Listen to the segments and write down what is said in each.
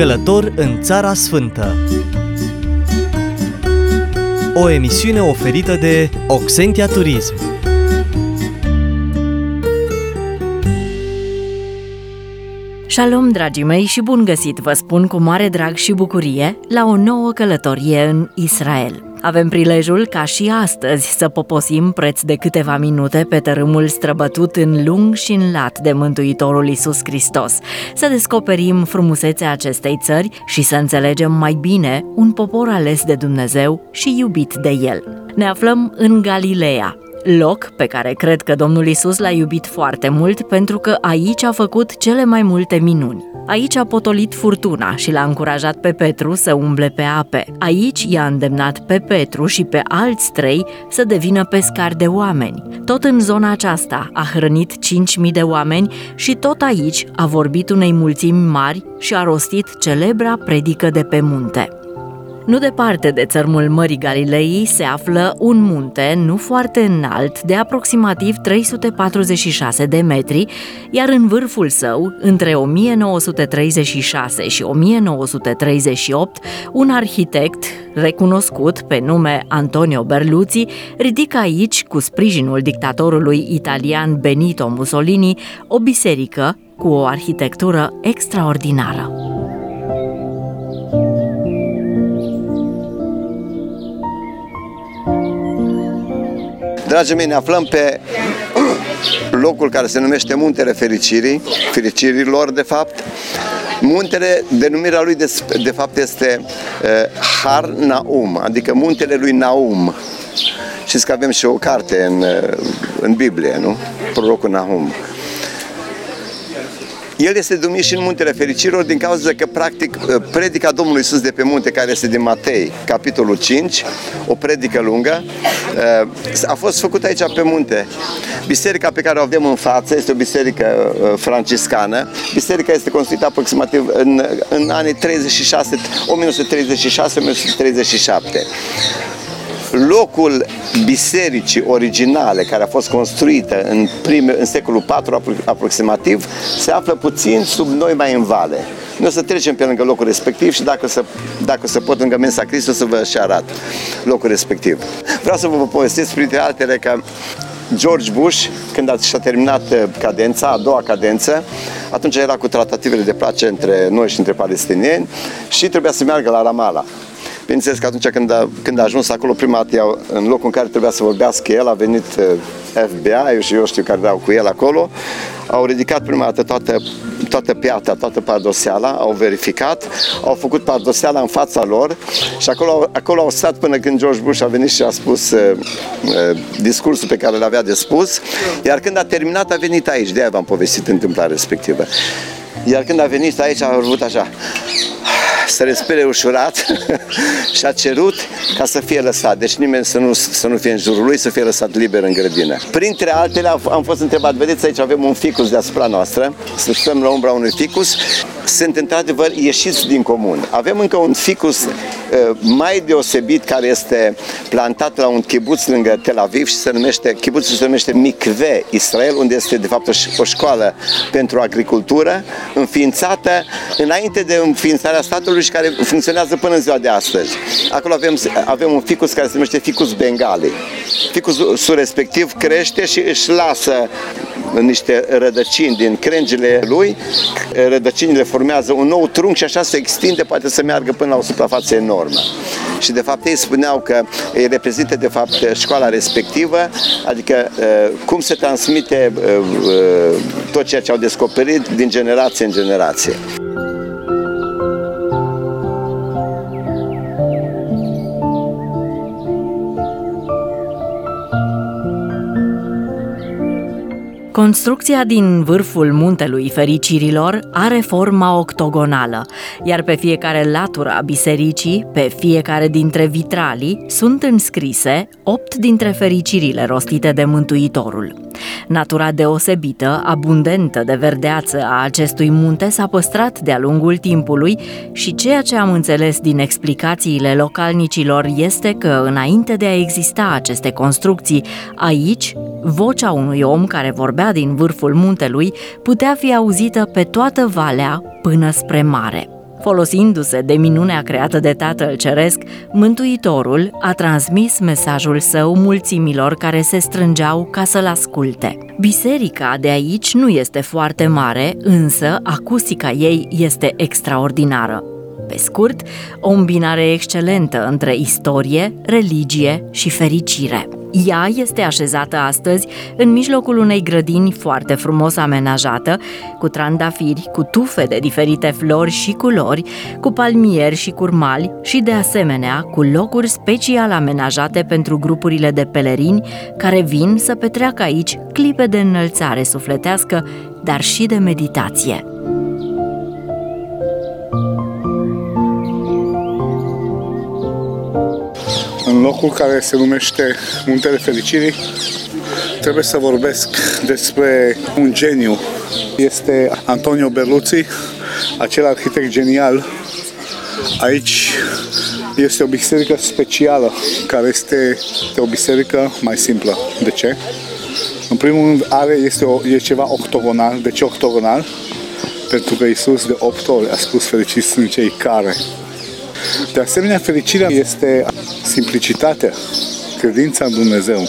Călător în Țara Sfântă. O emisiune oferită de Oxentia Turism. Shalom, dragii mei, și bun găsit, vă spun cu mare drag și bucurie, la o nouă călătorie în Israel. Avem prilejul ca și astăzi să poposim preț de câteva minute pe tărâmul străbătut în lung și în lat de Mântuitorul Isus Hristos, să descoperim frumusețea acestei țări și să înțelegem mai bine un popor ales de Dumnezeu și iubit de El. Ne aflăm în Galileea, loc pe care cred că Domnul Isus l-a iubit foarte mult pentru că aici a făcut cele mai multe minuni. Aici a potolit furtuna și l-a încurajat pe Petru să umble pe ape. Aici i-a îndemnat pe Petru și pe alți trei să devină pescari de oameni. Tot în zona aceasta a hrănit 5.000 de oameni și tot aici a vorbit unei mulțimi mari și a rostit celebra predică de pe munte. Nu departe de țărmul Mării Galilei se află un munte nu foarte înalt, de aproximativ 346 de metri, iar în vârful său, între 1936 și 1938, un arhitect recunoscut pe nume Antonio Berluzzi ridică aici, cu sprijinul dictatorului italian Benito Mussolini, o biserică cu o arhitectură extraordinară. Dragii mei, ne aflăm pe locul care se numește Muntele Fericirii, fericirilor de fapt. Muntele, denumirea lui de, de fapt este uh, Har Naum, adică muntele lui Naum. Știți că avem și o carte în, uh, în Biblie, nu? Prorocul Nahum. El este numit și în Muntele Fericirilor din cauza că, practic, uh, predica Domnului Iisus de pe munte, care este din Matei, capitolul 5, o predică lungă, uh, a fost făcută aici pe munte. Biserica pe care o avem în față este o biserică uh, franciscană. Biserica este construită aproximativ în, în anii 36, 1936-1937 locul bisericii originale care a fost construită în, prime, în secolul IV aproximativ se află puțin sub noi mai în vale. Noi o să trecem pe lângă locul respectiv și dacă să, dacă să pot lângă Mensa Cristi o să vă și arăt locul respectiv. Vreau să vă povestesc printre altele că George Bush, când a și-a terminat uh, cadența, a doua cadență, atunci era cu tratativele de pace între noi și între palestinieni și trebuia să meargă la Ramallah. Bineînțeles că atunci când a, când a ajuns acolo prima dată, în locul în care trebuia să vorbească el, a venit uh, FBI-ul și eu știu care erau cu el acolo, au ridicat prima dată toată, toată piata, toată pardoseala, au verificat, au făcut pardoseala în fața lor și acolo, acolo au stat până când George Bush a venit și a spus uh, uh, discursul pe care l avea de spus, iar când a terminat a venit aici, de aia v-am povestit întâmplarea respectivă. Iar când a venit aici a avut așa, să respire ușurat și a cerut ca să fie lăsat. Deci nimeni să nu, să nu fie în jurul lui, să fie lăsat liber în grădină. Printre altele am fost întrebat, vedeți aici avem un ficus deasupra noastră, să stăm la umbra unui ficus, sunt într-adevăr ieșiți din comun. Avem încă un ficus uh, mai deosebit care este plantat la un kibuț lângă Tel Aviv și se numește, kibuțul se numește Mikve Israel, unde este de fapt o școală pentru agricultură, înființată înainte de înființarea statului și care funcționează până în ziua de astăzi. Acolo avem, avem un ficus care se numește ficus bengali. Ficusul respectiv crește și își lasă niște rădăcini din crengile lui, rădăcinile formează un nou trunchi și așa se extinde, poate să meargă până la o suprafață enormă. Și de fapt ei spuneau că ei reprezintă de fapt școala respectivă, adică uh, cum se transmite uh, uh, tot ceea ce au descoperit din generație în generație. Construcția din vârful muntelui fericirilor are forma octogonală, iar pe fiecare latură a bisericii, pe fiecare dintre vitralii, sunt înscrise opt dintre fericirile rostite de Mântuitorul. Natura deosebită, abundentă de verdeață a acestui munte s-a păstrat de-a lungul timpului și ceea ce am înțeles din explicațiile localnicilor este că, înainte de a exista aceste construcții, aici, vocea unui om care vorbea din vârful muntelui putea fi auzită pe toată valea până spre mare. Folosindu-se de minunea creată de Tatăl Ceresc, Mântuitorul a transmis mesajul său mulțimilor care se strângeau ca să-l asculte. Biserica de aici nu este foarte mare, însă acustica ei este extraordinară. Pe scurt, o îmbinare excelentă între istorie, religie și fericire. Ea este așezată astăzi în mijlocul unei grădini foarte frumos amenajată, cu trandafiri, cu tufe de diferite flori și culori, cu palmieri și curmali și de asemenea cu locuri special amenajate pentru grupurile de pelerini care vin să petreacă aici clipe de înălțare sufletească, dar și de meditație. În locul care se numește Muntele Fericirii, trebuie să vorbesc despre un geniu. Este Antonio Berluzzi, acel arhitect genial. Aici este o biserică specială, care este o biserică mai simplă. De ce? În primul rând are, este o, e ceva octogonal. De ce octogonal? Pentru că Isus de 8 ori a spus fericiți sunt cei care de asemenea, fericirea este simplicitatea, credința în Dumnezeu.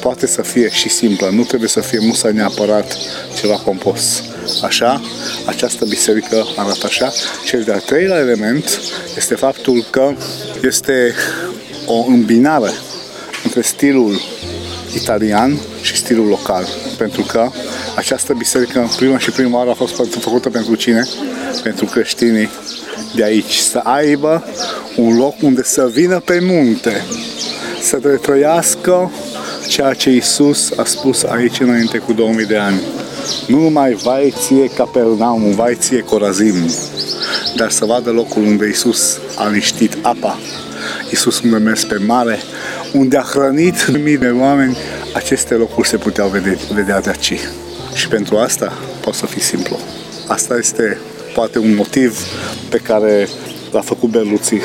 Poate să fie și simplă, nu trebuie să fie musă neapărat ceva compus. Așa, această biserică arată așa. Cel de-al treilea element este faptul că este o îmbinare între stilul italian și stilul local. Pentru că această biserică, prima și prima oară, a fost făcută pentru cine? Pentru creștinii de aici, să aibă un loc unde să vină pe munte, să trăiască ceea ce Isus a spus aici înainte cu 2000 de ani. Nu numai vai ție Capernaum, vai ție Corazim, dar să vadă locul unde Isus a liniștit apa. Isus unde a mers pe mare, unde a hrănit mii de oameni, aceste locuri se puteau vedea, vedea de aici. Și pentru asta poate să fie simplu. Asta este poate un motiv pe care l-a făcut Berluții.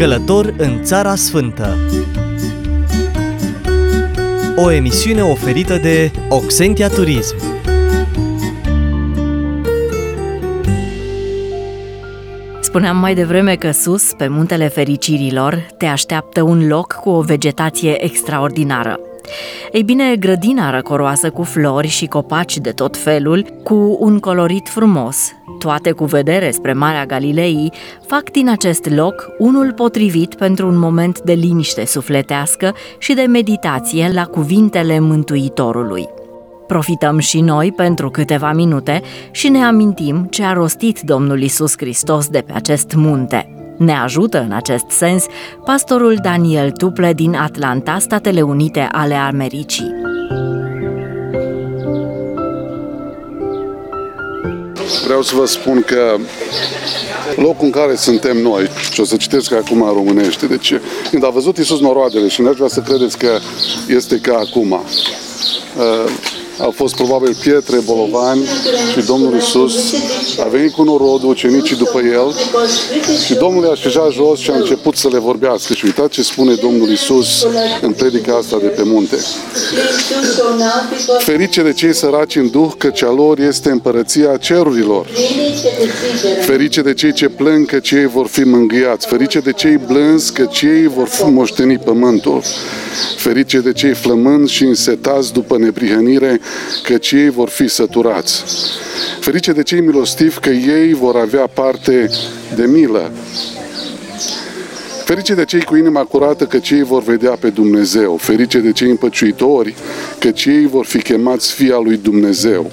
Călător în Țara Sfântă O emisiune oferită de Oxentia Turism Spuneam mai devreme că sus, pe muntele fericirilor, te așteaptă un loc cu o vegetație extraordinară. Ei bine, grădina răcoroasă cu flori și copaci de tot felul, cu un colorit frumos, toate cu vedere spre Marea Galilei, fac din acest loc unul potrivit pentru un moment de liniște sufletească și de meditație la cuvintele Mântuitorului. Profităm și noi pentru câteva minute și ne amintim ce a rostit Domnul Isus Hristos de pe acest munte. Ne ajută în acest sens pastorul Daniel Tuple din Atlanta, Statele Unite ale Americii. Vreau să vă spun că locul în care suntem noi, și o să citesc acum în românește, deci când a văzut Iisus noroadele și n-aș vrea să credeți că este ca acum, uh, au fost probabil pietre, bolovani și Domnul Isus a venit cu norodul, ucenicii după el și Domnul i-a așezat jos și a început să le vorbească. Și uitați ce spune Domnul Isus în predica asta de pe munte. Ferice de cei săraci în duh, căci a lor este împărăția cerurilor. Ferice de cei ce plâng, că ei vor fi mângâiați. Ferice de cei blânzi, că ei vor fi moșteni pământul. Ferice de cei flămânzi și însetați după neprihănire, căci ei vor fi săturați. Ferice de cei milostivi, că ei vor avea parte de milă. Ferice de cei cu inima curată, că cei vor vedea pe Dumnezeu. Ferice de cei împăciuitori, că cei vor fi chemați fia lui Dumnezeu.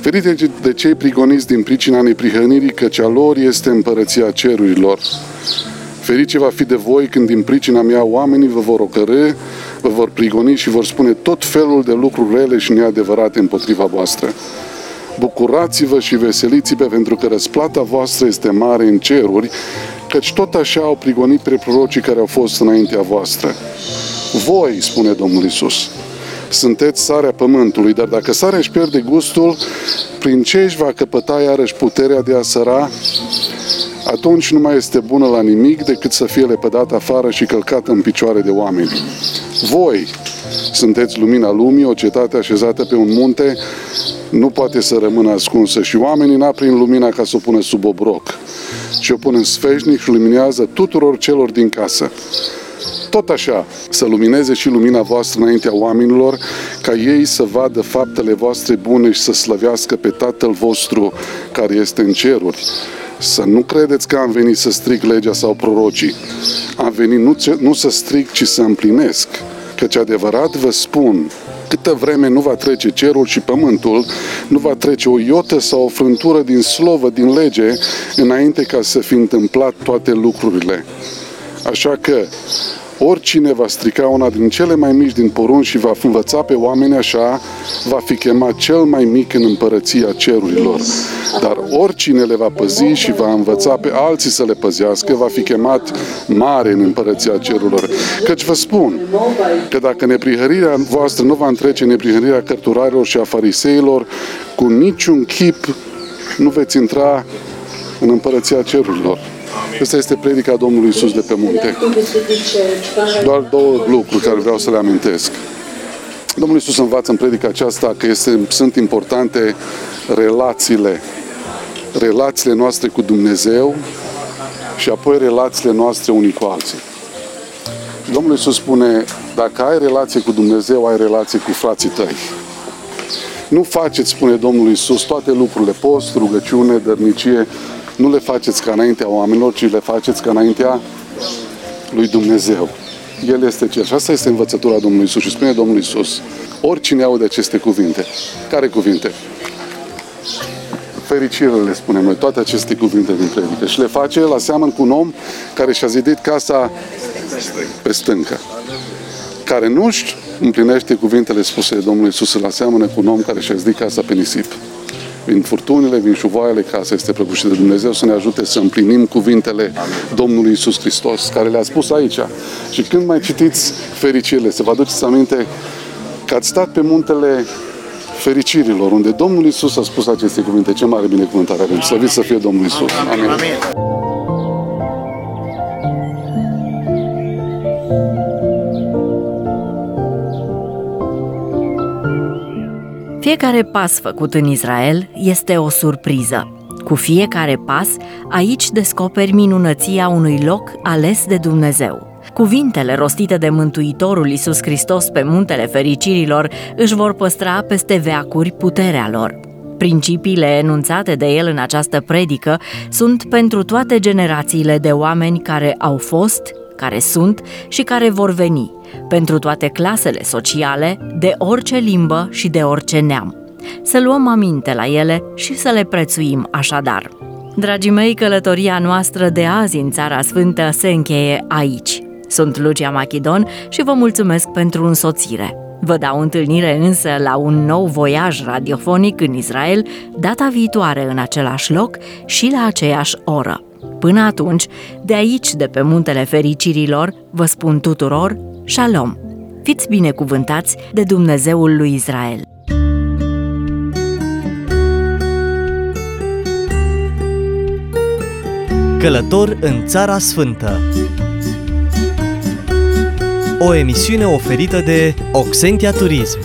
Ferice de cei prigoniți din pricina neprihănirii, că cea lor este împărăția cerurilor. Ferice va fi de voi când din pricina mea oamenii vă vor ocărâ, vă vor prigoni și vor spune tot felul de lucruri rele și neadevărate împotriva voastră. Bucurați-vă și veseliți-vă pentru că răsplata voastră este mare în ceruri, căci tot așa au prigonit pe prorocii care au fost înaintea voastră. Voi, spune Domnul Isus, sunteți sarea pământului, dar dacă sarea își pierde gustul, prin ce își va căpăta iarăși puterea de a săra? Atunci nu mai este bună la nimic decât să fie lepădată afară și călcată în picioare de oameni. Voi sunteți lumina lumii, o cetate așezată pe un munte, nu poate să rămână ascunsă și oamenii n-a prin lumina ca să o pună sub obroc, ci o pun în sfeșnic și luminează tuturor celor din casă. Tot așa, să lumineze și lumina voastră înaintea oamenilor, ca ei să vadă faptele voastre bune și să slăvească pe Tatăl vostru care este în ceruri. Să nu credeți că am venit să stric legea sau prorocii. Am venit nu, nu să stric, ci să împlinesc. Căci adevărat vă spun, câtă vreme nu va trece cerul și pământul, nu va trece o iotă sau o frântură din slovă, din lege, înainte ca să fi întâmplat toate lucrurile. Așa că Oricine va strica una din cele mai mici din porunci și va învăța pe oameni așa, va fi chemat cel mai mic în împărăția cerurilor. Dar oricine le va păzi și va învăța pe alții să le păzească, va fi chemat mare în împărăția cerurilor. Căci vă spun că dacă neprihărirea voastră nu va întrece neprihărirea cărturarilor și a fariseilor, cu niciun chip nu veți intra în împărăția cerurilor. Asta este predica Domnului Isus de pe munte. Doar două lucruri care vreau să le amintesc. Domnul Isus învață în predica aceasta că este, sunt importante relațiile, relațiile noastre cu Dumnezeu și apoi relațiile noastre unii cu alții. Domnul Isus spune, dacă ai relație cu Dumnezeu, ai relație cu frații tăi. Nu faceți, spune Domnul Isus, toate lucrurile, post, rugăciune, dărnicie, nu le faceți ca înaintea oamenilor, ci le faceți ca înaintea lui Dumnezeu. El este Cel. Și asta este învățătura Domnului Isus. Și spune Domnul Isus, oricine aude aceste cuvinte, care cuvinte? Fericire le spunem noi, toate aceste cuvinte din predică. Și le face la seamăn cu un om care și-a zidit casa pe stâncă. Care nu-și împlinește cuvintele spuse de Domnul Isus, la seamănă cu un om care și-a zidit casa pe nisip vin furtunile, vin șuvoaiele, ca să este prăbușit de Dumnezeu, să ne ajute să împlinim cuvintele Domnului Isus Hristos, care le-a spus aici. Și când mai citiți fericirile, să vă aduceți aminte că ați stat pe muntele fericirilor, unde Domnul Isus a spus aceste cuvinte. Ce mare binecuvântare avem. Slăvit să fie Domnul Isus. Amin. Amin. Fiecare pas făcut în Israel este o surpriză. Cu fiecare pas, aici descoperi minunăția unui loc ales de Dumnezeu. Cuvintele rostite de Mântuitorul Iisus Hristos pe muntele fericirilor își vor păstra peste veacuri puterea lor. Principiile enunțate de el în această predică sunt pentru toate generațiile de oameni care au fost, care sunt și care vor veni, pentru toate clasele sociale, de orice limbă și de orice neam. Să luăm aminte la ele și să le prețuim așadar. Dragii mei, călătoria noastră de azi în Țara Sfântă se încheie aici. Sunt Lucia Machidon și vă mulțumesc pentru însoțire. Vă dau întâlnire însă la un nou voiaj radiofonic în Israel, data viitoare în același loc și la aceeași oră. Până atunci, de aici, de pe muntele fericirilor, vă spun tuturor, shalom! Fiți binecuvântați de Dumnezeul lui Israel! Călător în Țara Sfântă O emisiune oferită de Oxentia Turism